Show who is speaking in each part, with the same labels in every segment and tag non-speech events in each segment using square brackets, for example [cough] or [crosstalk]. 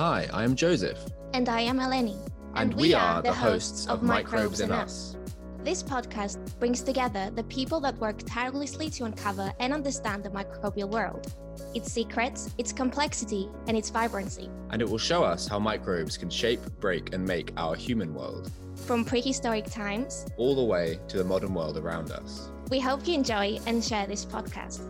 Speaker 1: Hi, I am Joseph.
Speaker 2: And I am Eleni.
Speaker 1: And, we, are the hosts of Microbes in Us.
Speaker 2: This podcast brings together the people that work tirelessly to uncover and understand the microbial world, its secrets, its complexity, and its vibrancy.
Speaker 1: And it will show us how microbes can shape, break, and make our human world,
Speaker 2: From prehistoric times,
Speaker 1: all the way to the modern world around us.
Speaker 2: we hope you enjoy and share this podcast.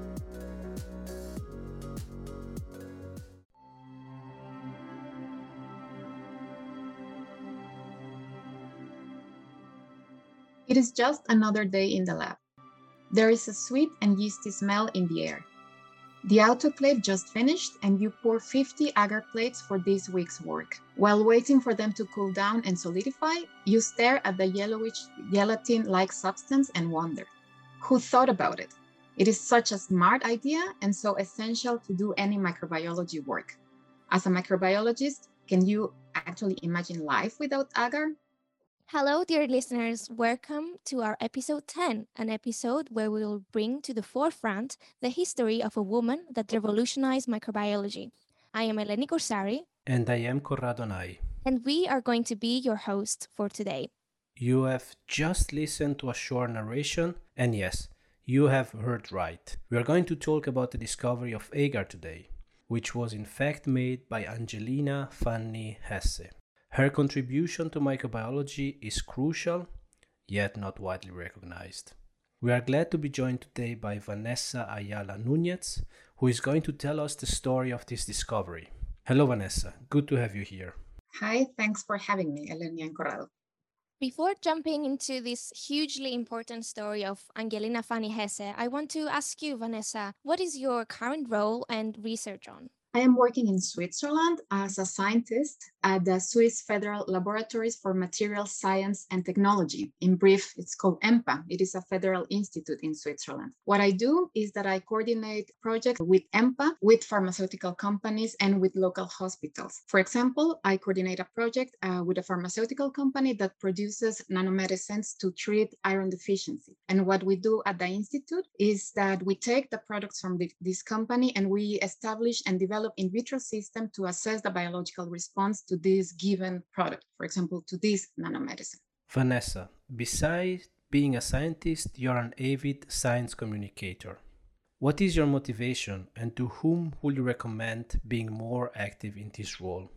Speaker 3: It is just another day in the lab. There is a sweet and yeasty smell in the air. The autoclave just finished, and you pour 50 agar plates for this week's work. While waiting for them to cool down and solidify, you stare at the yellowish gelatin like substance and wonder who thought about it? It is such a smart idea and so essential to do any microbiology work. As a microbiologist, can you actually imagine life without agar?
Speaker 2: Hello, dear listeners. Welcome to our episode 10, an episode where we will bring to the forefront the history of a woman that revolutionized microbiology. I am Eleni Corsari,
Speaker 4: And I am Corrado Nai.
Speaker 2: and we are going to be your host for today.
Speaker 4: You have just listened to a short narration, and yes, you have heard right. We are going to talk about the discovery of agar today, which was in fact made by Angelina Fanny Hesse. Her contribution to microbiology is crucial, yet not widely recognized. We are glad to be joined today by Vanessa Ayala Nunez, who is going to tell us the story of this discovery. Hello, Vanessa. Good to have you here.
Speaker 3: Hi, thanks for having me, Eleni and Corrado.
Speaker 2: Before jumping into this hugely important story of Angelina Fanny Hesse, I want to ask you, Vanessa, what is your current role and research on?
Speaker 3: I am working in Switzerland as a scientist at the Swiss Federal Laboratories for Material Science and Technology. In brief, it's called EMPA. It is a federal institute in Switzerland. What I do is that I coordinate projects with EMPA, with pharmaceutical companies, and with local hospitals. For example, I coordinate a project uh, with a pharmaceutical company that produces nanomedicines to treat iron deficiency. And what we do at the institute is that we take the products from the- this company and we establish and develop in vitro system to assess the biological response to this given product, for example, to this nanomedicine.
Speaker 4: Vanessa, besides being a scientist, you're an avid science communicator. What is your motivation and to whom would you recommend being more active in this role?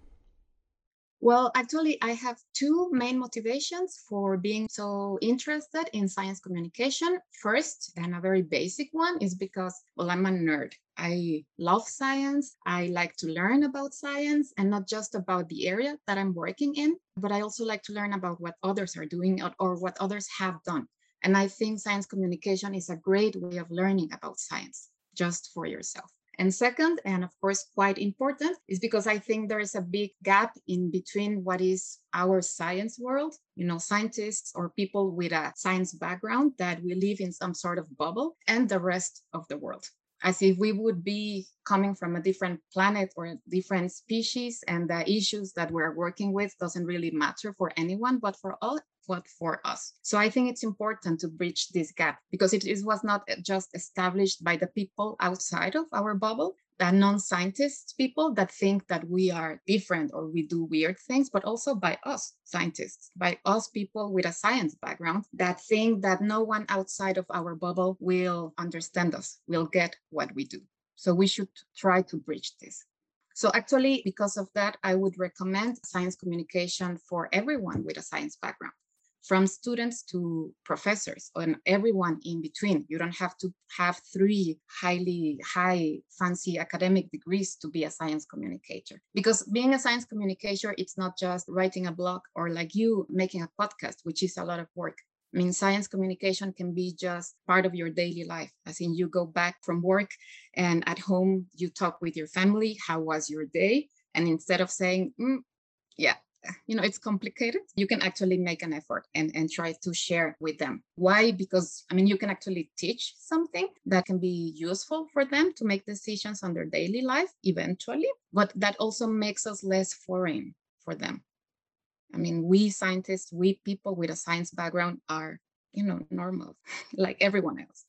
Speaker 3: Well, actually, I have two main motivations for being so interested in science communication. First, and a very basic one, is because, well, I'm a nerd. I love science. I like to learn about science and not just about the area that I'm working in, but I also like to learn about what others are doing or, what others have done. And I think science communication is a great way of learning about science just for yourself. And second, and of course, quite important, is because I think there is a big gap in between what is our science world, you know, scientists or people with a science background that we live in some sort of bubble, and the rest of the world. As if we would be coming from a different planet or a different species, and the issues that we're working with doesn't really matter for anyone, but for all but for us. So I think it's important to bridge this gap because it was not just established by the people outside of our bubble, the non-scientists people that think that we are different or we do weird things, but also by us scientists, by us people with a science background that think that no one outside of our bubble will understand us, will get what we do. So we should try to bridge this. So actually, because of that, I would recommend science communication for everyone with a science background from students to professors and everyone in between. You don't have to have three highly high fancy academic degrees to be a science communicator. Because being a science communicator, it's not just writing a blog or like you making a podcast, which is a lot of work. I mean, science communication can be just part of your daily life, as in you go back from work and at home you talk with your family. How was your day? And instead of saying, "Mm, yeah, you know it's complicated. You can actually make an effort and, and try to share with them. Why? Because i mean you can actually teach something that can be useful for them to make decisions on their daily life eventually but that also makes us less foreign for them. I mean we scientists we people with a science background are you know normal [laughs] like everyone else.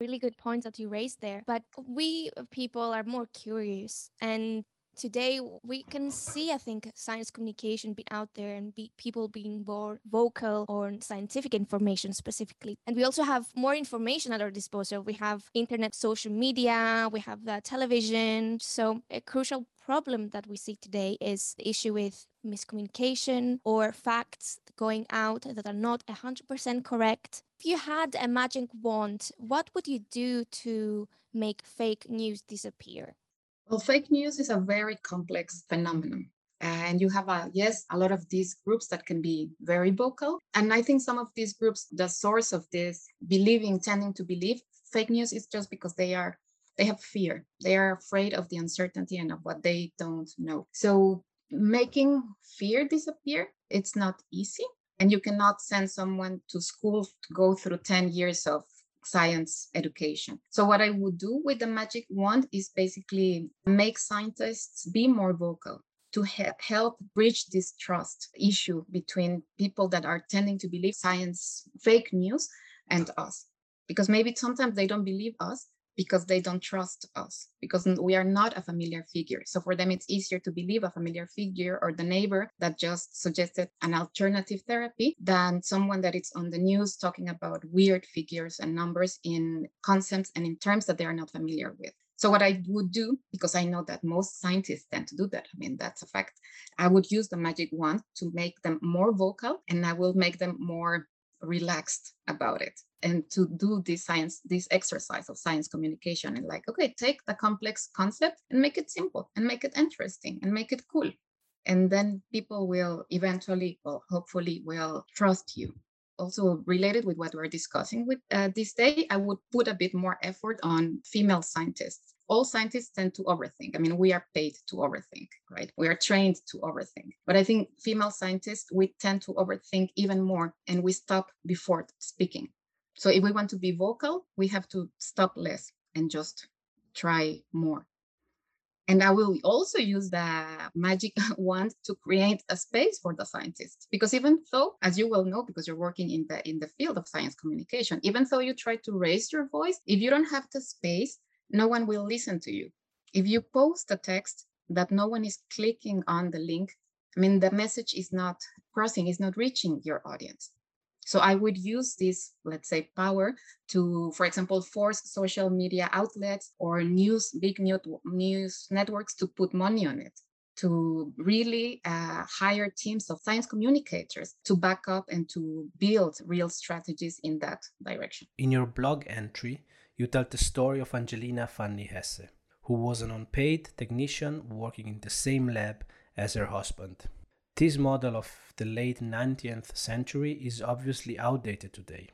Speaker 2: Really good points that you raised there. But we people are more curious and today we can see, I think, science communication being out there and be, people being more vocal on scientific information specifically. And we also have more information at our disposal. We have internet, social media, we have the television. So a crucial problem that we see today is the issue with miscommunication or facts going out that are not 100% correct. If you had a magic wand, what would you do to make fake news disappear?
Speaker 3: Well, fake news is a very complex phenomenon. And you have, a, yes, a lot of these groups that can be very vocal. And I think some of these groups, the source of this believing, tending to believe fake news is just because they are they have fear they are afraid of the uncertainty and of what they don't know so making fear disappear it's not easy and you cannot send someone to school to go through 10 years of science education. So, what I would do with the magic wand is basically make scientists be more vocal to help bridge this trust issue between people that are tending to believe science fake news and us. Because maybe sometimes they don't believe us, because they don't trust us because we are not a familiar figure. So for them it's easier to believe a familiar figure or the neighbor that just suggested an alternative therapy than someone that is on the news talking about weird figures and numbers in concepts and in terms that they are not familiar with. So what I would do, because I know that most scientists tend to do that, I mean, that's a fact, I would use the magic wand to make them more vocal and I will make them more relaxed about it and to do this science this exercise of science communication and like okay take the complex concept and make it simple and make it interesting and make it cool. And then people will eventually well hopefully will trust you. Also related with what we're discussing with uh, this day i would put a bit more effort on female scientists all scientists tend to overthink. I mean, we are paid to overthink, right? We are trained to overthink. But I think female scientists, we tend to overthink even more and we stop before speaking. So if we want to be vocal, we have to stop less and just try more. And I will also use the magic [laughs] wand to create a space for the scientists. Because even though, as you well know, because you're working in the in the field of science communication, even though you try to raise your voice, if you don't have the space, no one will listen to you. If you post a text that no one is clicking on the link, I mean, the message is not crossing, is not reaching your audience. So I would use this, let's say, power to, for example, force social media outlets or news, big news networks to put money on it to really uh, hire teams of science communicators to back up and to build real strategies in that direction.
Speaker 4: In your blog entry, you tell the story of Angelina Fanny Hesse, who was an unpaid technician working in the same lab as her husband. This model of the late 19th century is obviously outdated today.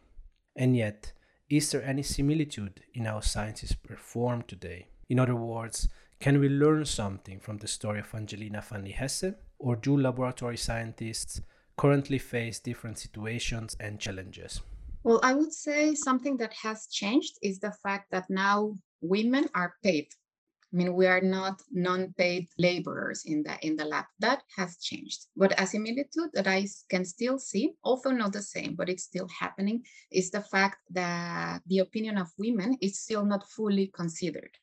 Speaker 4: And yet, is there any similitude in how science is performed today? In other words, can we learn something from the story of Angelina Fanny Hesse? Or do laboratory scientists currently face different situations and challenges?
Speaker 3: Well, I would say something that has changed is the fact that now women are paid. I mean, we are not non-paid laborers in the in the lab. That has changed. But a similitude that I can still see, although not the same, but it's still happening, is the fact that the opinion of women is still not fully considered.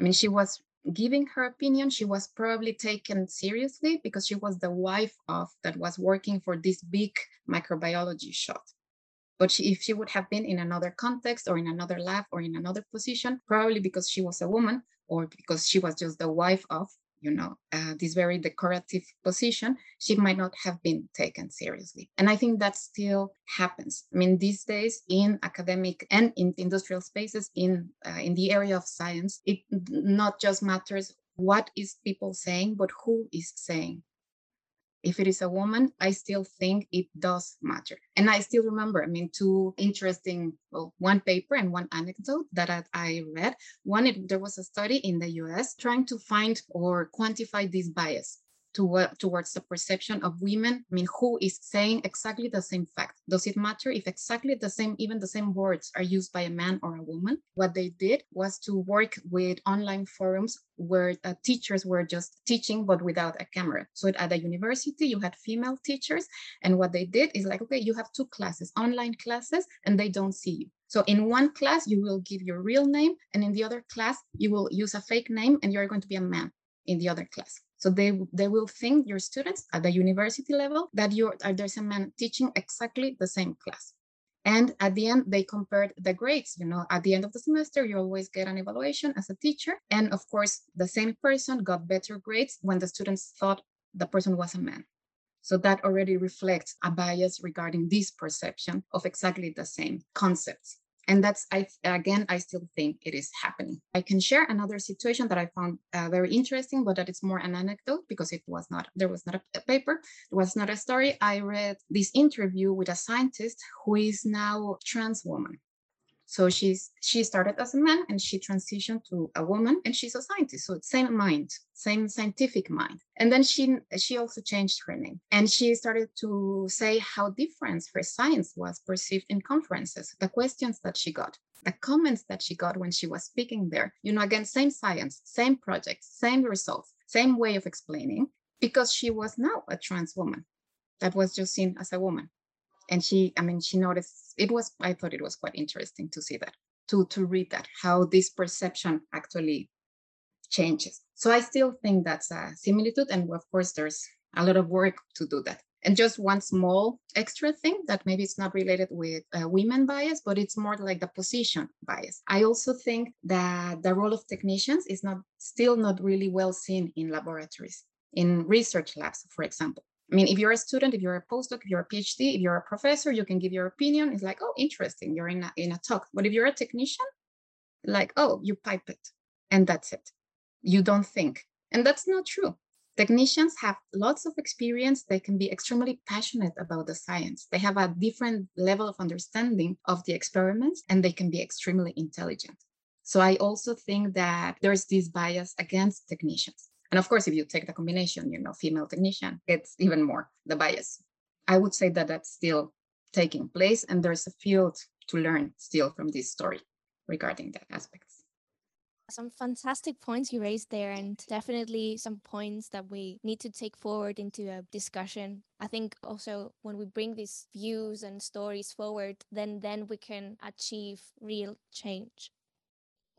Speaker 3: I mean, she was giving her opinion. She was probably taken seriously because she was the wife of that was working for this big microbiology shop. But she, if she would have been in another context or in another lab or in another position, probably because she was a woman or because she was just the wife of, you know, uh, this very decorative position, she might not have been taken seriously. And I think that still happens. I mean, these days in academic and in industrial spaces, in uh, in the area of science, it not just matters what is people saying, but who is saying if it is a woman, I still think it does matter. And I still remember, I mean, two interesting, well, one paper and one anecdote that I read. One, it, there was a study in the US trying to find or quantify this bias to, towards the perception of women i mean who is saying exactly the same fact does it matter if exactly the same even the same words are used by a man or a woman what they did was to work with online forums where uh, teachers were just teaching but without a camera so at a university you had female teachers and what they did is like okay you have two classes online classes and they don't see you so in one class, you will give your real name, and in the other class, you will use a fake name and you're going to be a man. in the other class. So they they will think your students at the university level that you're uh, there's a man teaching exactly the same class. And at the end, they compared the grades. You know, at the end of the semester, you always get an evaluation as a teacher. And of course, the same person got better grades when the students thought the person was a man. So that already reflects a bias regarding this perception of exactly the same concepts and that's i again i still think it is happening. I can share another situation that i found uh, very interesting but that it's more an anecdote because it was not there was not a, a paper it was not a story. I read this interview with a scientist who is now trans woman so she's she started as a man and she transitioned to a woman and she's a scientist. So same mind, same scientific mind. And then she she also changed her name and she started to say how different her science was perceived in conferences, the questions that she got, the comments that she got when she was speaking there. You know, again, same science, same project same results, same way of explaining, because she was now a trans woman that was just seen as a woman and she i mean she noticed it was i thought it was quite interesting to see that to to read that how this perception actually changes. So i still think that's a similitude and of course there's a lot of work to do that. And just one small extra thing that maybe it's not related with uh, women bias but it's more like the position bias. I also think that the role of technicians is not still not really well seen in laboratories in research labs for example I mean, if you're a student, if you're a postdoc, if you're a PhD, if you're a professor, you can give your opinion. It's like, oh, interesting. You're in a, in a talk. But if you're a technician, like, oh, you pipette and that's it. You don't think. And that's not true. Technicians have lots of experience. They can be extremely passionate about the science. They have a different level of understanding of the experiments and they can be extremely intelligent. So I also think that there's this bias against technicians. And of course, if you take the combination, you know, female technician, it's even more the bias. I would say that that's still taking place, and there's a field to learn still from this story regarding that aspects.
Speaker 2: Some fantastic points you raised there, and definitely some points that we need to take forward into a discussion. I think also when we bring these views and stories forward, then then we can achieve real change.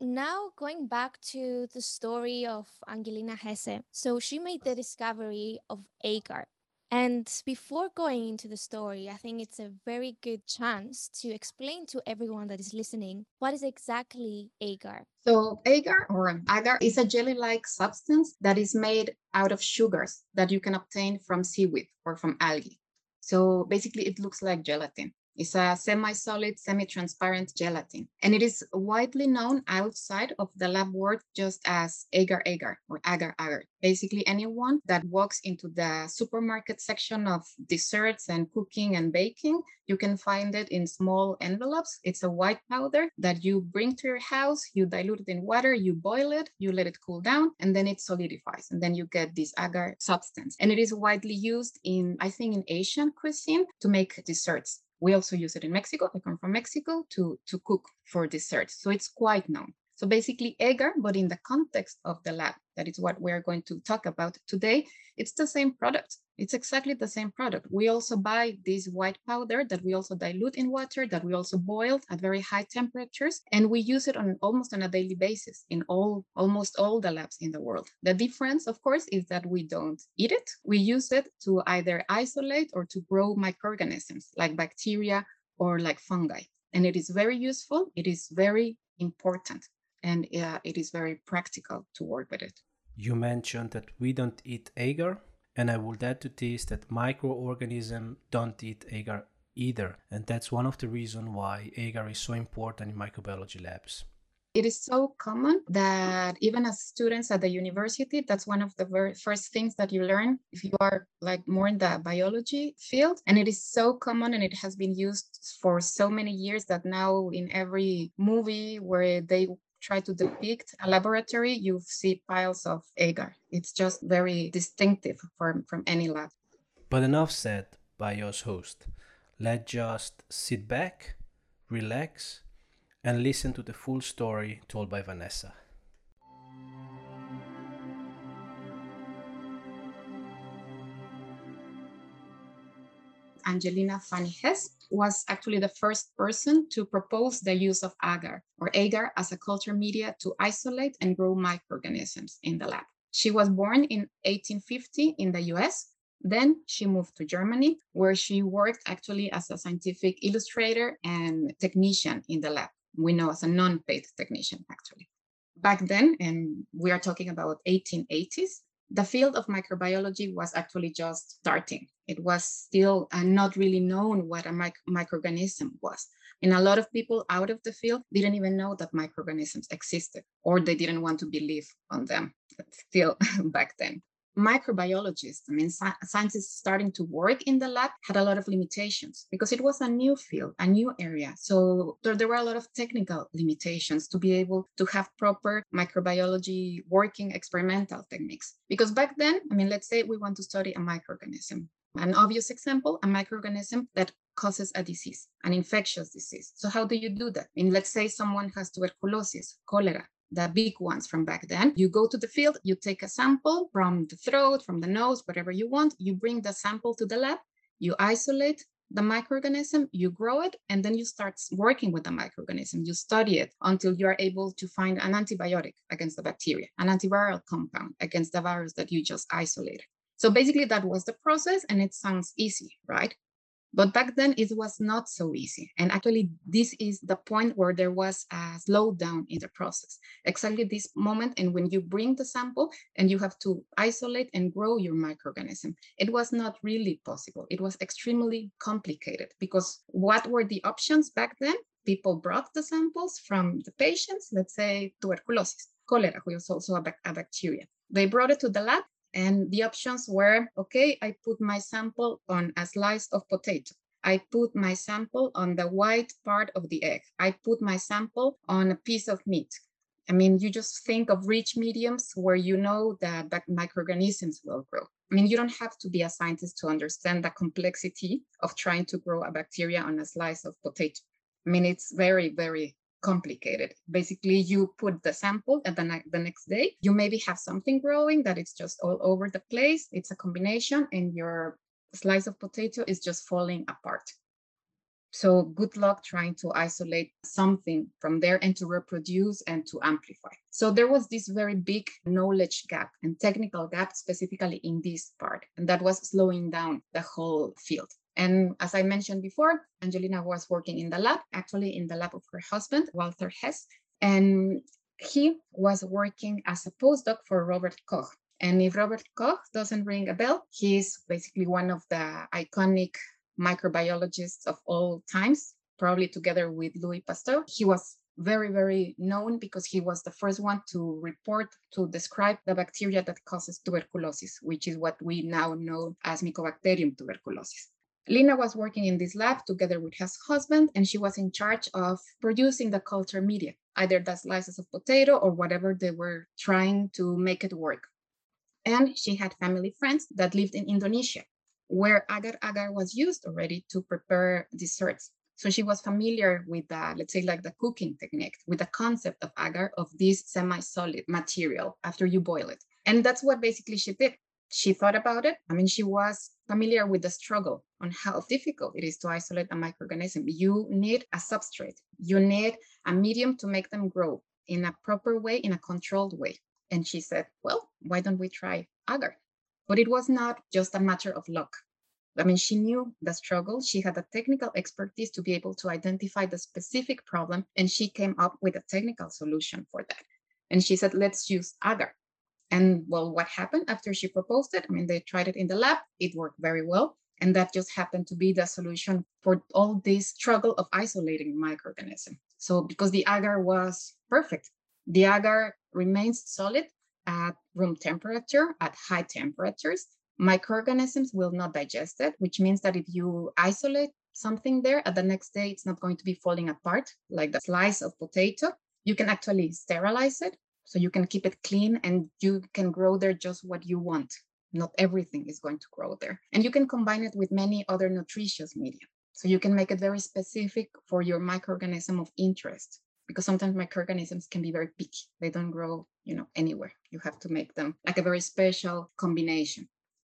Speaker 2: Now, going back to the story of Angelina Hesse. So, she made the discovery of agar. And before going into the story, I think it's a very good chance to explain to everyone that is listening what is exactly agar.
Speaker 3: So, agar or agar is a jelly like substance that is made out of sugars that you can obtain from seaweed or from algae. So, basically, it looks like gelatin. It's a semi-solid, semi-transparent gelatin, and it is widely known outside of the lab world just as agar-agar or agar-agar. Basically, anyone that walks into the supermarket section of desserts and cooking and baking, you can find it in small envelopes. It's a white powder that you bring to your house, you dilute it in water, you boil it, you let it cool down, and then it solidifies, and then you get this agar substance. And it is widely used in, I think, in Asian cuisine to make desserts we also use it in Mexico. I come from Mexico to, to cook for dessert. So it's quite known. So basically agar, but in the context of the lab, that is what we're going to talk about today. It's the same product. It's exactly the same product. We also buy this white powder that we also dilute in water, that we also boil at very high temperatures, and we use it on almost on a daily basis in all almost all the labs in the world. The difference, of course, is that we don't eat it. We use it to either isolate or to grow microorganisms like bacteria or like fungi. And it is very useful. It is very important and uh, it is very practical to work with it.
Speaker 4: You mentioned that we don't eat agar, and I would add to this that microorganisms don't eat agar either, and that's one of the reasons why agar is so important in microbiology labs.
Speaker 3: It is so common that even as students at the university, that's one of the very first things that you learn if you are like more in the biology field. And it is so common and it has been used for so many years that now in every movie where they try to depict a laboratory, you see piles of agar. It's just very distinctive from, from any lab.
Speaker 4: But enough said by your host. Let's just sit back, relax, and listen to the full story told by Vanessa.
Speaker 3: Angelina Fanny Hesse was actually the first person to propose the use of agar or agar as a culture media to isolate and grow microorganisms in the lab. She was born in 1850 in the US. Then she moved to Germany, where she worked actually as a scientific illustrator and technician in the lab. We know as a non paid technician, actually. Back then, and we are talking about 1880s, the field of microbiology was actually just starting. It was still uh, not really known what a mic- microorganism was. And a lot of people out of the field didn't even know that microorganisms existed, or they didn't want to believe on them still [laughs] back then microbiologists, I mean, scientists starting to work in the lab had a lot of limitations because it was a new field, a new area. So there, there, were a lot of technical limitations to be able to have proper microbiology working experimental techniques. Because back then, I mean, let's say we want to study a microorganism. An obvious example, a microorganism that causes a disease, an infectious disease. So how do you do that? I mean, let's say someone has tuberculosis, cholera, the big ones from back then. You go to the field, you take a sample from the throat, from the nose, whatever you want. You bring the sample to the lab, you isolate the microorganism, you grow it, and then you start working with the microorganism. You study it until you are able to find an antibiotic against the bacteria, an antiviral compound against the virus that you just isolated. So basically, that was the process, and it sounds easy, right? But back then it was not so easy. And actually, this is the point where there was a slowdown in the process. Exactly this moment, and when you bring the sample and you have to isolate and grow your microorganism, it was not really possible. It was extremely complicated because what were the options back then? People brought the samples from the patients, let's say tuberculosis, cholera, which is also a, a bacteria. They brought it to the lab and the options were, okay, I put my sample on a slice of potato. I put my sample on the white part of the egg. I put my sample on a piece of meat. I mean, you just think of rich mediums where you know that microorganisms will grow. I mean, you don't have to be a scientist to understand the complexity of trying to grow a bacteria on a slice of potato. I mean, it's very, very complicated. Basically, you put the sample and the, ne- the next day, you maybe have something growing that it's just all over the place. It's a combination, and your slice of potato is just falling apart. So, good luck trying to isolate something from there and to reproduce and to amplify. So, there was this very big knowledge gap and technical gap, specifically in this part, and that was slowing down the whole field. And as I mentioned before, Angelina was working in the lab, actually in the lab of her husband, Walter Hesse. And he was working as a postdoc for Robert Koch. And if Robert Koch doesn't ring a bell, he's basically one of the iconic microbiologists of all times, probably together with Louis Pasteur. He was very, very known because he was the first one to report to describe the bacteria that causes tuberculosis, which is what we now know as Mycobacterium tuberculosis. Lina was working in this lab together with her husband, and she was in charge of producing the culture media, either the slices of potato or whatever they were trying to make it work. And she had family friends that lived in Indonesia, where agar agar was used already to prepare desserts. So she was familiar with the, let's say, like the cooking technique, with the concept of agar, of this semi solid material after you boil it. And that's what basically she did she thought about it. I mean, she was familiar with the struggle on how difficult it is to isolate a microorganism. You need a substrate, you need a medium to make them grow in a proper way, in a controlled way. And she said, Well, why don't we try agar? But it was not just a matter of luck. I mean, she knew the struggle. She had the technical expertise to be able to identify the specific problem, and she came up with a technical solution for that. And she said, Let's use agar. And well, what happened after she proposed it? I mean, they tried it in the lab, it worked very well. And that just happened to be the solution for all this struggle of isolating microorganism. So because the agar was perfect, the agar remains solid at room temperature, at high temperatures. Microorganisms will not digest it, which means that if you isolate something there, at the next day, it's not going to be falling apart like the slice of potato. You can actually sterilize it so you can keep it clean and you can grow there just what you want. Not everything is going to grow there. And you can combine it with many other nutritious media. So you can make it very specific for your microorganism of interest because sometimes microorganisms can be very picky. They don't grow, you know, anywhere. You have to make them like a very special combination.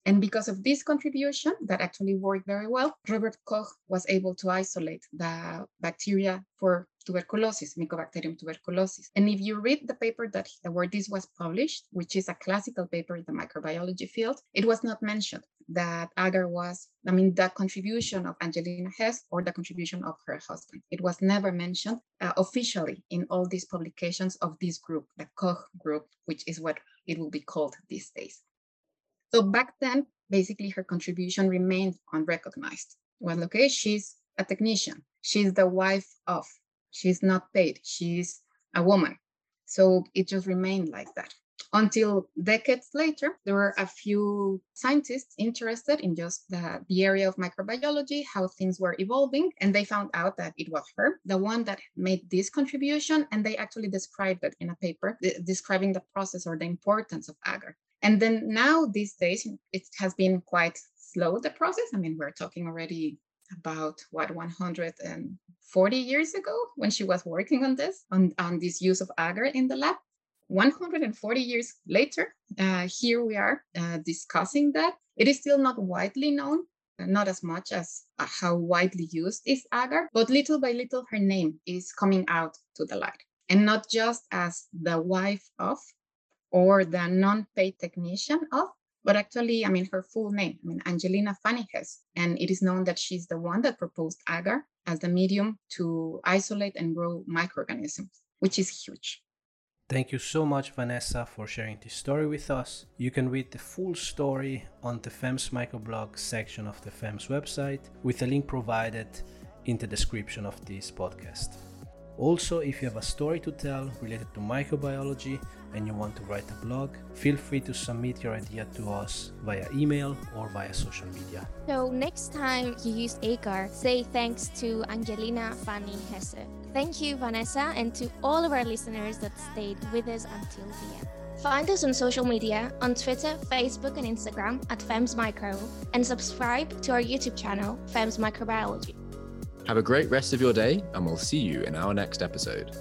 Speaker 3: And because of this contribution that actually worked very well, Robert Koch was able to isolate the bacteria for tuberculosis, Mycobacterium tuberculosis. And if you read the paper that where this was published, which is a classical paper in the microbiology field, it was not mentioned that agar was, I mean, the contribution of Angelina Hesse or the contribution of her husband. It was never mentioned uh, officially in all these publications of this group, the Koch group, which is what it will be called these days. So back then, basically her contribution remained unrecognized. Well, okay, she's a technician. She's the wife of. She's not paid. She's a woman. So it just remained like that. Until decades later, there were a few scientists interested in just the, the area of microbiology, how things were evolving, and they found out that it was her, the one that made this contribution, and they actually described it in a paper describing the process or the importance of agar. And then now these days, it has been quite slow, the process. I mean, we're talking already about what 140 years ago when she was working on this, on, on this use of agar in the lab. 140 years later, uh, here we are uh, discussing that. It is still not widely known, uh, not as much as uh, how widely used is agar, but little by little, her name is coming out to the light. And not just as the wife of or the non-paid technician of, but actually, I mean, her full name, I mean, Angelina Fanny And it is known that she's the one that proposed agar as the medium to isolate and grow microorganisms, which is huge.
Speaker 4: Thank you so much, Vanessa, for sharing this story with us. You can read the full story on the FEMS microblog section of the FEMS website with a link provided in the description of this podcast. Also, if you have a story to tell related to microbiology and you want to write a blog, feel free to submit your idea to us via email or via social media.
Speaker 2: So, next time you use agar, say thanks to Angelina Fanny Hesse. Thank you, Vanessa, and to all of our listeners that stayed with us until the end. Find us on social media on Twitter, Facebook, and Instagram at FEMS Micro, and subscribe to our YouTube channel, FEMS Microbiology.
Speaker 1: Have a great rest of your day, and we'll see you in our next episode.